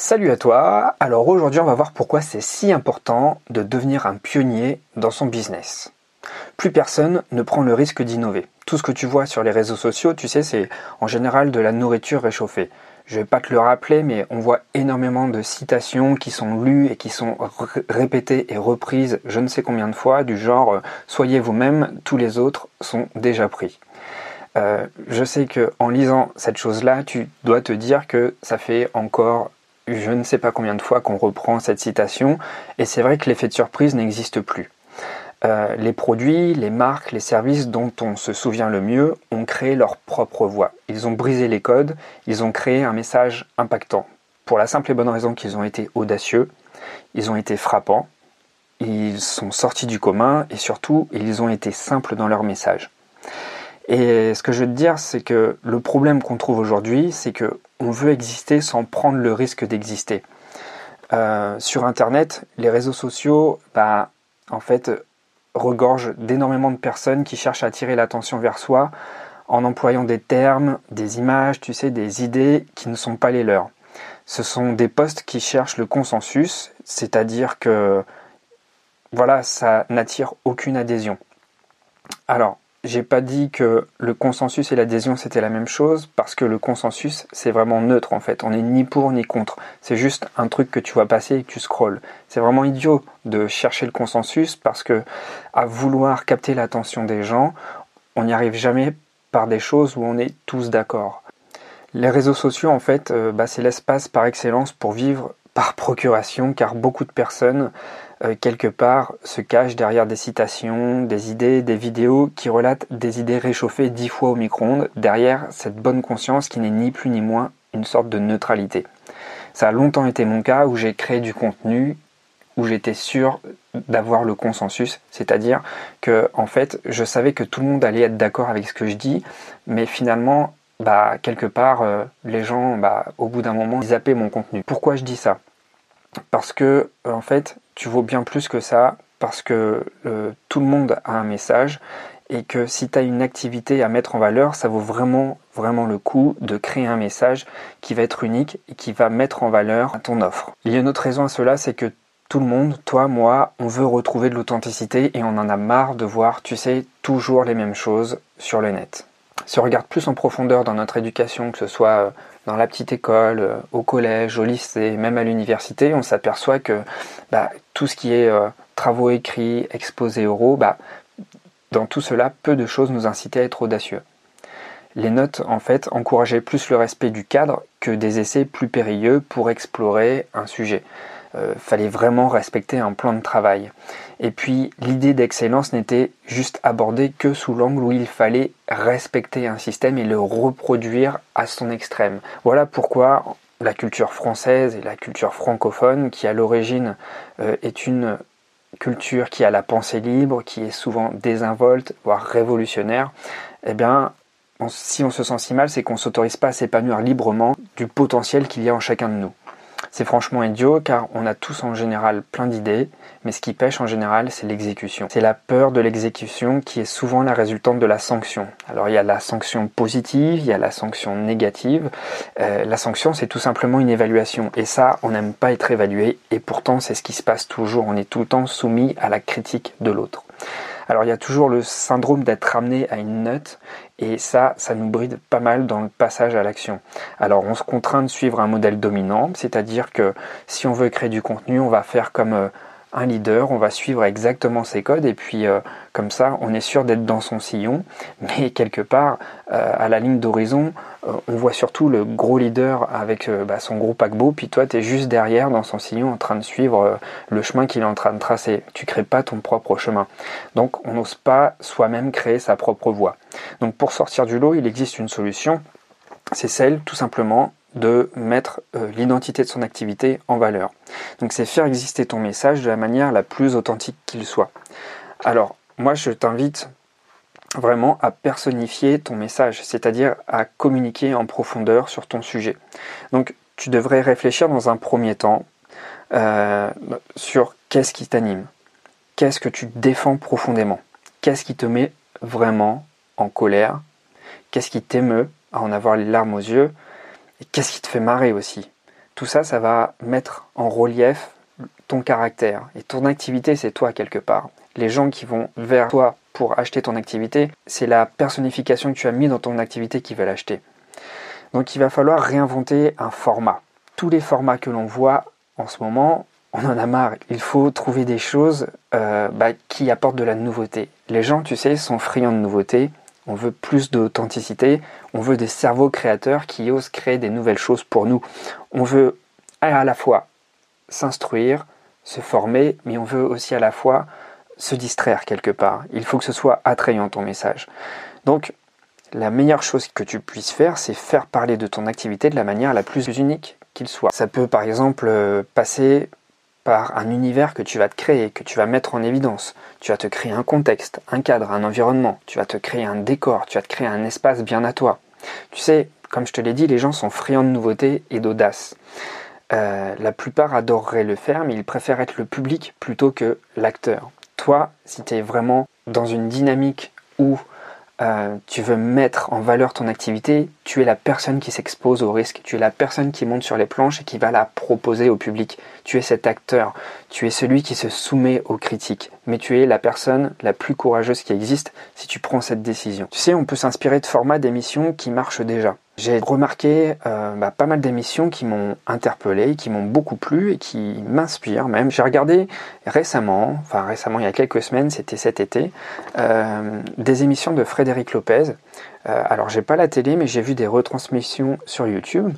Salut à toi, alors aujourd'hui on va voir pourquoi c'est si important de devenir un pionnier dans son business. Plus personne ne prend le risque d'innover. Tout ce que tu vois sur les réseaux sociaux, tu sais, c'est en général de la nourriture réchauffée. Je vais pas te le rappeler, mais on voit énormément de citations qui sont lues et qui sont répétées et reprises je ne sais combien de fois, du genre euh, soyez vous-même, tous les autres sont déjà pris. Euh, je sais que en lisant cette chose-là, tu dois te dire que ça fait encore je ne sais pas combien de fois qu'on reprend cette citation, et c'est vrai que l'effet de surprise n'existe plus. Euh, les produits, les marques, les services dont on se souvient le mieux ont créé leur propre voix. Ils ont brisé les codes, ils ont créé un message impactant. Pour la simple et bonne raison qu'ils ont été audacieux, ils ont été frappants, ils sont sortis du commun et surtout ils ont été simples dans leur message. Et ce que je veux te dire, c'est que le problème qu'on trouve aujourd'hui, c'est que on veut exister sans prendre le risque d'exister. Euh, sur Internet, les réseaux sociaux, bah, en fait, regorgent d'énormément de personnes qui cherchent à attirer l'attention vers soi en employant des termes, des images, tu sais, des idées qui ne sont pas les leurs. Ce sont des posts qui cherchent le consensus, c'est-à-dire que, voilà, ça n'attire aucune adhésion. Alors, j'ai pas dit que le consensus et l'adhésion c'était la même chose parce que le consensus c'est vraiment neutre en fait. On n'est ni pour ni contre. C'est juste un truc que tu vois passer et que tu scrolles. C'est vraiment idiot de chercher le consensus parce que à vouloir capter l'attention des gens, on n'y arrive jamais par des choses où on est tous d'accord. Les réseaux sociaux en fait, euh, bah, c'est l'espace par excellence pour vivre par procuration car beaucoup de personnes euh, quelque part se cachent derrière des citations, des idées, des vidéos qui relatent des idées réchauffées dix fois au micro-ondes, derrière cette bonne conscience qui n'est ni plus ni moins une sorte de neutralité. Ça a longtemps été mon cas où j'ai créé du contenu où j'étais sûr d'avoir le consensus, c'est-à-dire que en fait, je savais que tout le monde allait être d'accord avec ce que je dis, mais finalement, bah quelque part, euh, les gens, bah, au bout d'un moment, ils zappaient mon contenu. Pourquoi je dis ça? Parce que en fait, tu vaux bien plus que ça parce que euh, tout le monde a un message et que si tu as une activité à mettre en valeur, ça vaut vraiment vraiment le coup de créer un message qui va être unique et qui va mettre en valeur ton offre. Il y a une autre raison à cela, c'est que tout le monde, toi, moi, on veut retrouver de l'authenticité et on en a marre de voir, tu sais, toujours les mêmes choses sur le net. Si on regarde plus en profondeur dans notre éducation, que ce soit euh, dans la petite école, euh, au collège, au lycée, même à l'université, on s'aperçoit que bah, tout ce qui est euh, travaux écrits, exposés oraux, bah, dans tout cela, peu de choses nous incitaient à être audacieux. Les notes, en fait, encourageaient plus le respect du cadre que des essais plus périlleux pour explorer un sujet. Euh, fallait vraiment respecter un plan de travail. Et puis l'idée d'excellence n'était juste abordée que sous l'angle où il fallait respecter un système et le reproduire à son extrême. Voilà pourquoi la culture française et la culture francophone, qui à l'origine euh, est une culture qui a la pensée libre, qui est souvent désinvolte, voire révolutionnaire, eh bien, si on se sent si mal, c'est qu'on ne s'autorise pas à s'épanouir librement du potentiel qu'il y a en chacun de nous. C'est franchement idiot car on a tous en général plein d'idées, mais ce qui pêche en général c'est l'exécution. C'est la peur de l'exécution qui est souvent la résultante de la sanction. Alors il y a la sanction positive, il y a la sanction négative. Euh, la sanction c'est tout simplement une évaluation et ça on n'aime pas être évalué et pourtant c'est ce qui se passe toujours. On est tout le temps soumis à la critique de l'autre. Alors il y a toujours le syndrome d'être ramené à une note et ça, ça nous bride pas mal dans le passage à l'action. Alors on se contraint de suivre un modèle dominant, c'est-à-dire que si on veut créer du contenu, on va faire comme euh, un leader, on va suivre exactement ses codes et puis euh, comme ça on est sûr d'être dans son sillon, mais quelque part euh, à la ligne d'horizon euh, on voit surtout le gros leader avec bah, son gros paquebot, puis toi tu es juste derrière dans son sillon en train de suivre le chemin qu'il est en train de tracer. Tu crées pas ton propre chemin. Donc on n'ose pas soi-même créer sa propre voie. Donc pour sortir du lot, il existe une solution, c'est celle tout simplement de mettre euh, l'identité de son activité en valeur. Donc c'est faire exister ton message de la manière la plus authentique qu'il soit. Alors moi je t'invite vraiment à personnifier ton message, c'est-à-dire à communiquer en profondeur sur ton sujet. Donc tu devrais réfléchir dans un premier temps euh, sur qu'est-ce qui t'anime, qu'est-ce que tu défends profondément, qu'est-ce qui te met vraiment en colère, qu'est-ce qui t'émeut à en avoir les larmes aux yeux, et qu'est-ce qui te fait marrer aussi? Tout ça, ça va mettre en relief ton caractère. Et ton activité, c'est toi quelque part. Les gens qui vont vers toi pour acheter ton activité, c'est la personnification que tu as mis dans ton activité qui va l'acheter. Donc il va falloir réinventer un format. Tous les formats que l'on voit en ce moment, on en a marre. Il faut trouver des choses euh, bah, qui apportent de la nouveauté. Les gens, tu sais, sont friands de nouveautés. On veut plus d'authenticité. On veut des cerveaux créateurs qui osent créer des nouvelles choses pour nous. On veut à la fois s'instruire, se former, mais on veut aussi à la fois se distraire quelque part. Il faut que ce soit attrayant ton message. Donc, la meilleure chose que tu puisses faire, c'est faire parler de ton activité de la manière la plus unique qu'il soit. Ça peut par exemple euh, passer par un univers que tu vas te créer, que tu vas mettre en évidence. Tu vas te créer un contexte, un cadre, un environnement. Tu vas te créer un décor, tu vas te créer un espace bien à toi. Tu sais, comme je te l'ai dit, les gens sont friands de nouveautés et d'audace. Euh, la plupart adoreraient le faire, mais ils préfèrent être le public plutôt que l'acteur. Toi, si tu es vraiment dans une dynamique où euh, tu veux mettre en valeur ton activité, tu es la personne qui s'expose au risque, tu es la personne qui monte sur les planches et qui va la proposer au public. Tu es cet acteur, tu es celui qui se soumet aux critiques, mais tu es la personne la plus courageuse qui existe si tu prends cette décision. Tu sais, on peut s'inspirer de formats d'émissions qui marchent déjà. J'ai remarqué euh, bah, pas mal d'émissions qui m'ont interpellé, qui m'ont beaucoup plu et qui m'inspirent même. J'ai regardé récemment, enfin récemment il y a quelques semaines, c'était cet été, euh, des émissions de Frédéric Lopez. Euh, alors j'ai pas la télé, mais j'ai vu des retransmissions sur YouTube.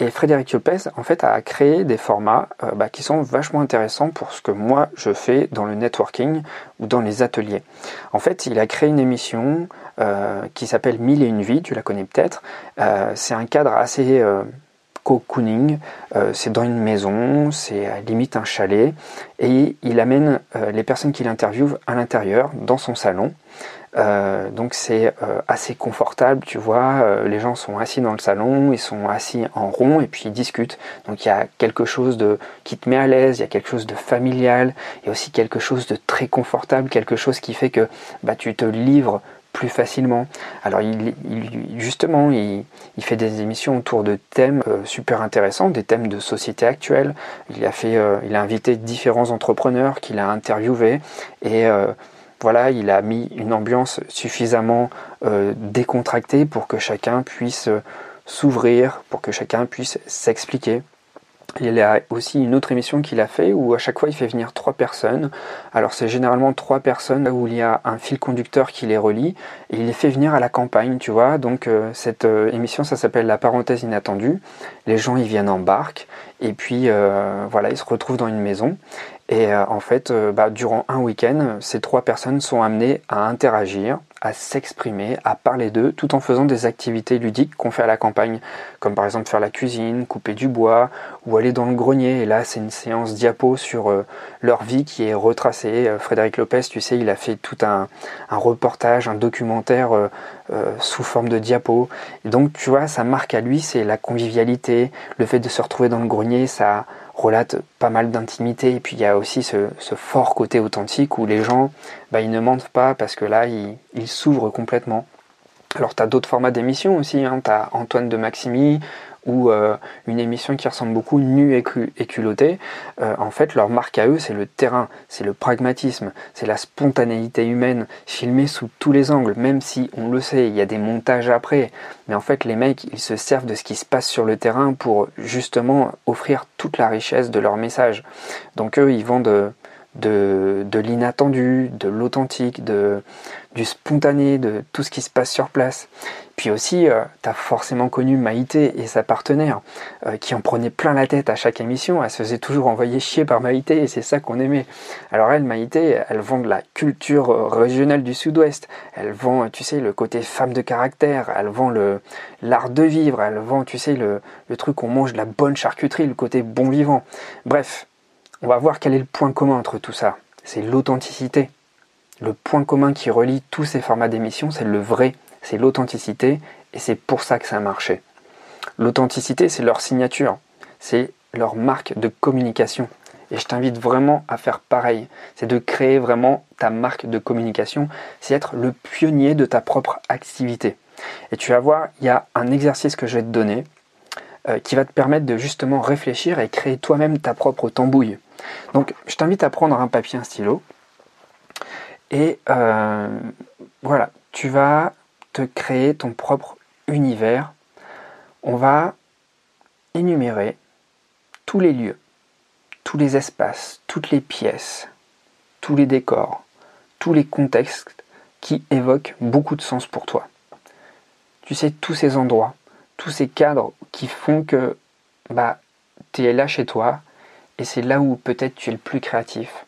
Et Frédéric Lopez, en fait, a créé des formats bah, qui sont vachement intéressants pour ce que moi je fais dans le networking ou dans les ateliers. En fait, il a créé une émission euh, qui s'appelle Mille et une vies, tu la connais peut-être. Euh, c'est un cadre assez euh, cocooning, c'est dans une maison, c'est limite un chalet, et il amène les personnes qu'il interviewe à l'intérieur, dans son salon. donc c'est assez confortable, tu vois, les gens sont assis dans le salon, ils sont assis en rond et puis ils discutent. Donc il y a quelque chose de qui te met à l'aise, il y a quelque chose de familial, il y a aussi quelque chose de très confortable, quelque chose qui fait que bah, tu te livres plus facilement. Alors il, justement, il, fait des émissions autour de thèmes euh, super intéressants, des thèmes de société actuelle. Il a fait, euh, il a invité différents entrepreneurs qu'il a interviewés et euh, voilà, il a mis une ambiance suffisamment décontractée pour que chacun puisse s'ouvrir, pour que chacun puisse s'expliquer. Il y a aussi une autre émission qu'il a fait où à chaque fois il fait venir trois personnes. Alors c'est généralement trois personnes où il y a un fil conducteur qui les relie et il les fait venir à la campagne, tu vois. Donc euh, cette euh, émission ça s'appelle la parenthèse inattendue. Les gens ils viennent en barque et puis euh, voilà ils se retrouvent dans une maison et en fait bah, durant un week-end ces trois personnes sont amenées à interagir à s'exprimer, à parler d'eux, tout en faisant des activités ludiques qu'on fait à la campagne, comme par exemple faire la cuisine, couper du bois, ou aller dans le grenier. Et là, c'est une séance diapo sur euh, leur vie qui est retracée. Euh, Frédéric Lopez, tu sais, il a fait tout un, reportage, un documentaire euh, sous forme de diapo. Et donc, tu vois, sa marque à lui, c'est la convivialité, le fait de se retrouver dans le grenier, ça relate pas mal d'intimité et puis il y a aussi ce, fort côté authentique où les gens bah, ils ne mentent pas parce que là ils s'ouvrent complètement. Alors tu as d'autres formats d'émissions aussi, hein. tu as Antoine de Maximi ou euh, une émission qui ressemble beaucoup Nu et, et culotté, euh, en fait leur marque à eux c'est le terrain, c'est le pragmatisme, c'est la spontanéité humaine, filmée sous tous les angles, même si on le sait, il y a des montages après, mais en fait les mecs ils se servent de ce qui se passe sur le terrain pour justement offrir toute la richesse de leur message. Donc eux ils vendent de, de l'inattendu, de l'authentique, de, du spontané, de tout ce qui se passe sur place. Puis aussi, euh, tu as forcément connu Maïté et sa partenaire, euh, qui en prenaient plein la tête à chaque émission. Elle se faisait toujours envoyer chier par Maïté et c'est ça qu'on aimait. Alors elle, Maïté, elle vend de la culture euh, régionale du sud-ouest. Elle vend, tu sais, le côté femme de caractère. Elle vend le l'art de vivre. Elle vend, tu sais, le, le truc où on mange de la bonne charcuterie, le côté bon vivant. Bref, on va voir quel est le point commun entre tout ça. C'est l'authenticité. Le point commun qui relie tous ces formats d'émissions, c'est le vrai, c'est l'authenticité, et c'est pour ça que ça a marché. L'authenticité, c'est leur signature, c'est leur marque de communication. Et je t'invite vraiment à faire pareil. C'est de créer vraiment ta marque de communication. C'est être le pionnier de ta propre activité. Et tu vas voir, il y a un exercice que je vais te donner. euh, qui va te permettre de justement réfléchir et créer toi-même ta propre tambouille. Donc je t'invite à prendre un papier, un stylo, et euh, voilà, tu vas te créer ton propre univers. On va énumérer tous les lieux, tous les espaces, toutes les pièces, tous les décors, tous les contextes qui évoquent beaucoup de sens pour toi. Tu sais, tous ces endroits, tous ces cadres qui font que bah, tu es là chez toi et c'est là où peut-être tu es le plus créatif.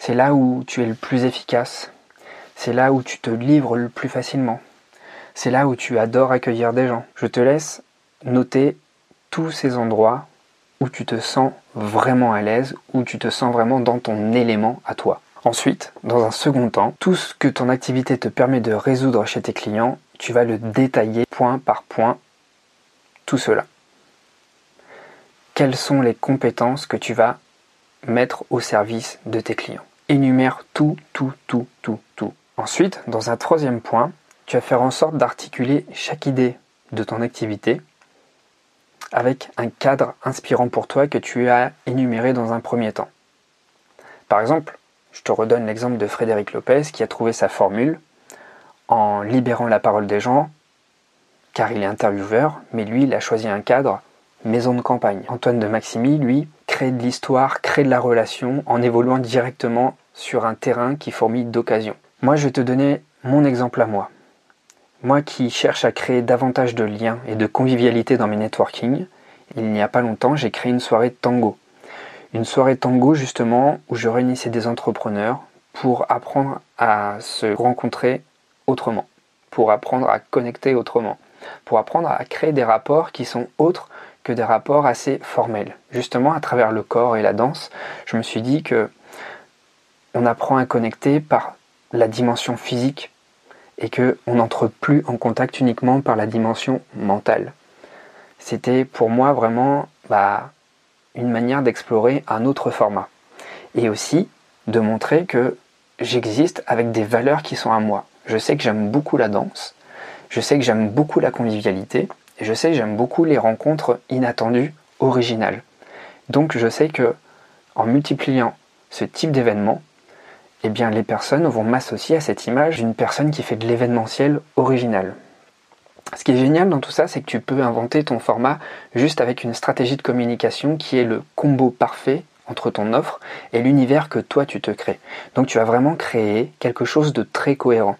C'est là où tu es le plus efficace. C'est là où tu te livres le plus facilement. C'est là où tu adores accueillir des gens. Je te laisse noter tous ces endroits où tu te sens vraiment à l'aise, où tu te sens vraiment dans ton élément à toi. Ensuite, dans un second temps, tout ce que ton activité te permet de résoudre chez tes clients, tu vas le détailler point par point, tout cela. Quelles sont les compétences que tu vas mettre au service de tes clients Énumère tout, tout, tout, tout, tout. Ensuite, dans un troisième point, tu vas faire en sorte d'articuler chaque idée de ton activité avec un cadre inspirant pour toi que tu as énuméré dans un premier temps. Par exemple, je te redonne l'exemple de Frédéric Lopez qui a trouvé sa formule en libérant la parole des gens, car il est intervieweur, mais lui, il a choisi un cadre maison de campagne. Antoine de Maximi, lui, crée de l'histoire, crée de la relation en évoluant directement sur un terrain qui fourmille d'occasions. Moi, je vais te donner mon exemple à moi. Moi qui cherche à créer davantage de liens et de convivialité dans mes networking, il n'y a pas longtemps, j'ai créé une soirée de tango. Une soirée tango justement où je réunissais des entrepreneurs pour apprendre à se rencontrer autrement, pour apprendre à connecter autrement, pour apprendre à créer des rapports qui sont autres que des rapports assez formels. Justement, à travers le corps et la danse, je me suis dit que on apprend à connecter par la dimension physique et que on n'entre plus en contact uniquement par la dimension mentale. C'était pour moi vraiment bah, une manière d'explorer un autre format. Et aussi de montrer que j'existe avec des valeurs qui sont à moi. Je sais que j'aime beaucoup la danse, je sais que j'aime beaucoup la convivialité, je sais j'aime beaucoup les rencontres inattendues, originales. Donc je sais que en multipliant ce type d'événement, eh bien les personnes vont m'associer à cette image d'une personne qui fait de l'événementiel original. Ce qui est génial dans tout ça, c'est que tu peux inventer ton format juste avec une stratégie de communication qui est le combo parfait entre ton offre et l'univers que toi tu te crées. Donc tu vas vraiment créer quelque chose de très cohérent.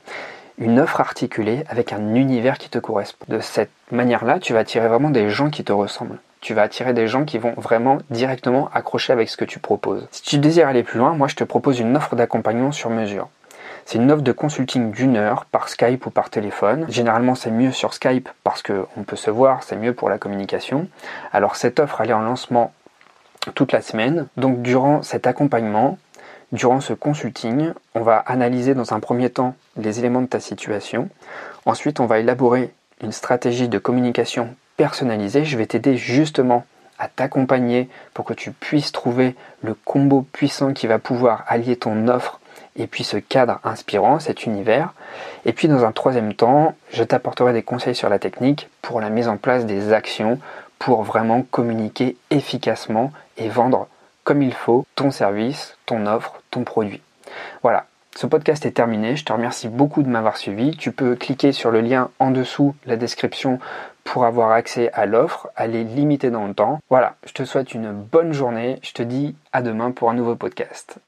Une offre articulée avec un univers qui te correspond. De cette manière-là, tu vas attirer vraiment des gens qui te ressemblent. Tu vas attirer des gens qui vont vraiment directement accrocher avec ce que tu proposes. Si tu désires aller plus loin, moi je te propose une offre d'accompagnement sur mesure. C'est une offre de consulting d'une heure par Skype ou par téléphone. Généralement, c'est mieux sur Skype parce qu'on peut se voir, c'est mieux pour la communication. Alors, cette offre, elle est en lancement toute la semaine. Donc, durant cet accompagnement, durant ce consulting, on va analyser dans un premier temps les éléments de ta situation. Ensuite, on va élaborer une stratégie de communication personnalisée. Je vais t'aider justement à t'accompagner pour que tu puisses trouver le combo puissant qui va pouvoir allier ton offre et puis ce cadre inspirant, cet univers. Et puis dans un troisième temps, je t'apporterai des conseils sur la technique pour la mise en place des actions pour vraiment communiquer efficacement et vendre comme il faut ton service, ton offre, ton produit. Voilà, ce podcast est terminé. Je te remercie beaucoup de m'avoir suivi. Tu peux cliquer sur le lien en dessous, la description, pour avoir accès à l'offre. Elle est limitée dans le temps. Voilà, je te souhaite une bonne journée. Je te dis à demain pour un nouveau podcast.